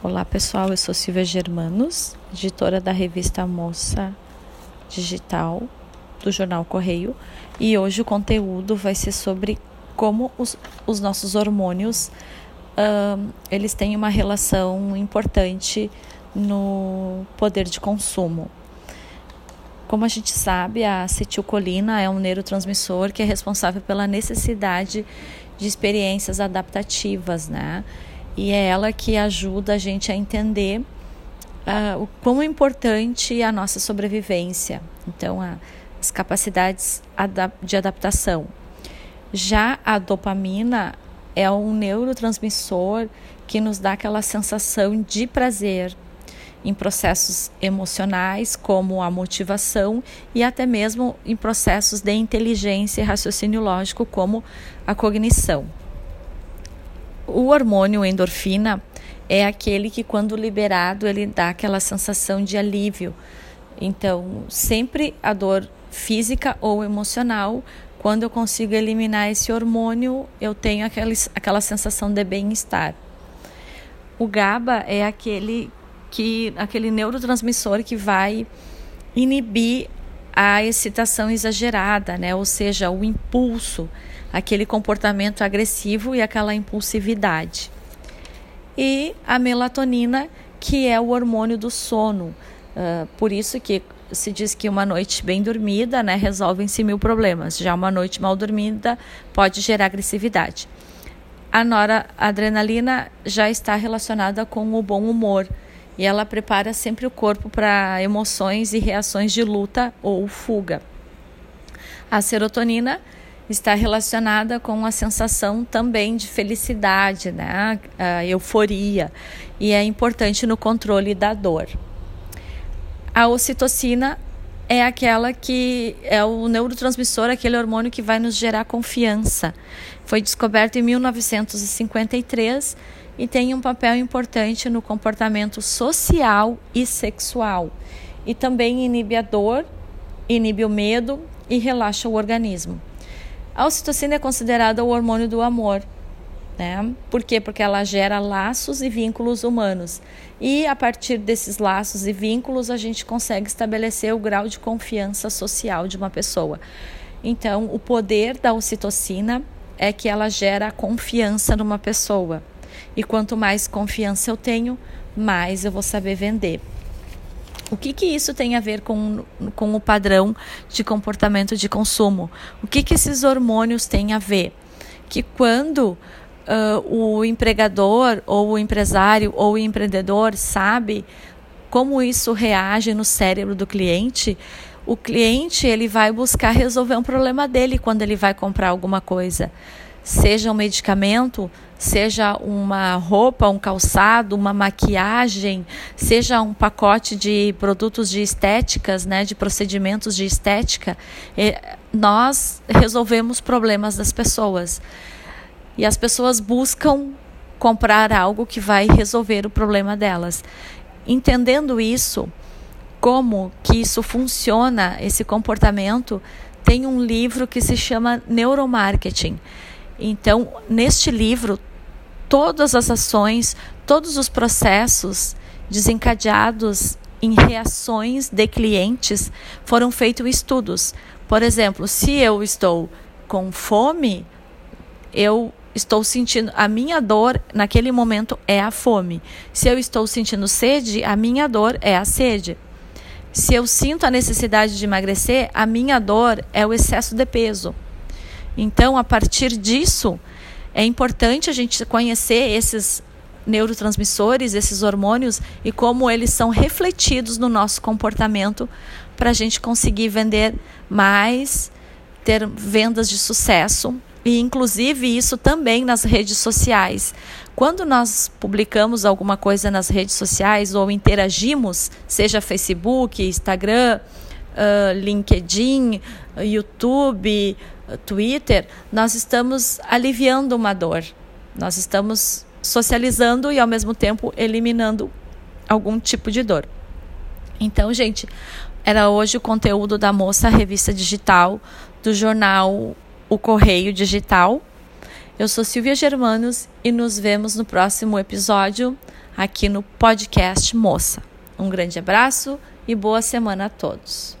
Olá pessoal, eu sou Silvia Germanos, editora da revista Moça Digital do Jornal Correio e hoje o conteúdo vai ser sobre como os, os nossos hormônios eles têm uma relação importante no poder de consumo. Como a gente sabe, a acetilcolina é um neurotransmissor que é responsável pela necessidade de experiências adaptativas, né? E é ela que ajuda a gente a entender uh, o quão importante é a nossa sobrevivência. Então, a, as capacidades de adaptação. Já a dopamina é um neurotransmissor que nos dá aquela sensação de prazer em processos emocionais, como a motivação, e até mesmo em processos de inteligência e raciocínio lógico, como a cognição. O hormônio endorfina é aquele que, quando liberado, ele dá aquela sensação de alívio. Então, sempre a dor física ou emocional, quando eu consigo eliminar esse hormônio, eu tenho aquela, aquela sensação de bem-estar. O GABA é aquele que aquele neurotransmissor que vai inibir a excitação exagerada, né? Ou seja, o impulso aquele comportamento agressivo e aquela impulsividade. E a melatonina, que é o hormônio do sono. Uh, por isso que se diz que uma noite bem dormida né, resolvem-se mil problemas. Já uma noite mal dormida pode gerar agressividade. A noradrenalina já está relacionada com o bom humor e ela prepara sempre o corpo para emoções e reações de luta ou fuga. A serotonina está relacionada com a sensação também de felicidade, né? a euforia, e é importante no controle da dor. A ocitocina é aquela que é o neurotransmissor, aquele hormônio que vai nos gerar confiança. Foi descoberto em 1953 e tem um papel importante no comportamento social e sexual. E também inibe a dor, inibe o medo e relaxa o organismo. A ocitocina é considerada o hormônio do amor. Né? Por quê? Porque ela gera laços e vínculos humanos. E a partir desses laços e vínculos, a gente consegue estabelecer o grau de confiança social de uma pessoa. Então, o poder da ocitocina é que ela gera confiança numa pessoa. E quanto mais confiança eu tenho, mais eu vou saber vender. O que, que isso tem a ver com, com o padrão de comportamento de consumo? O que, que esses hormônios têm a ver? Que quando uh, o empregador, ou o empresário, ou o empreendedor sabe como isso reage no cérebro do cliente, o cliente ele vai buscar resolver um problema dele quando ele vai comprar alguma coisa seja um medicamento, seja uma roupa, um calçado, uma maquiagem, seja um pacote de produtos de estéticas, né, de procedimentos de estética, nós resolvemos problemas das pessoas. E as pessoas buscam comprar algo que vai resolver o problema delas. Entendendo isso, como que isso funciona, esse comportamento, tem um livro que se chama Neuromarketing então, neste livro, todas as ações, todos os processos desencadeados em reações de clientes foram feitos estudos. Por exemplo, se eu estou com fome, eu estou sentindo a minha dor naquele momento é a fome. Se eu estou sentindo sede, a minha dor é a sede. Se eu sinto a necessidade de emagrecer, a minha dor é o excesso de peso. Então, a partir disso, é importante a gente conhecer esses neurotransmissores, esses hormônios e como eles são refletidos no nosso comportamento para a gente conseguir vender mais, ter vendas de sucesso e inclusive isso também nas redes sociais. Quando nós publicamos alguma coisa nas redes sociais ou interagimos, seja Facebook, Instagram, LinkedIn, YouTube, Twitter, nós estamos aliviando uma dor. Nós estamos socializando e ao mesmo tempo eliminando algum tipo de dor. Então, gente, era hoje o conteúdo da moça revista digital do jornal O Correio Digital. Eu sou Silvia Germanos e nos vemos no próximo episódio. aqui no podcast Moça. Um grande abraço e boa semana a todos.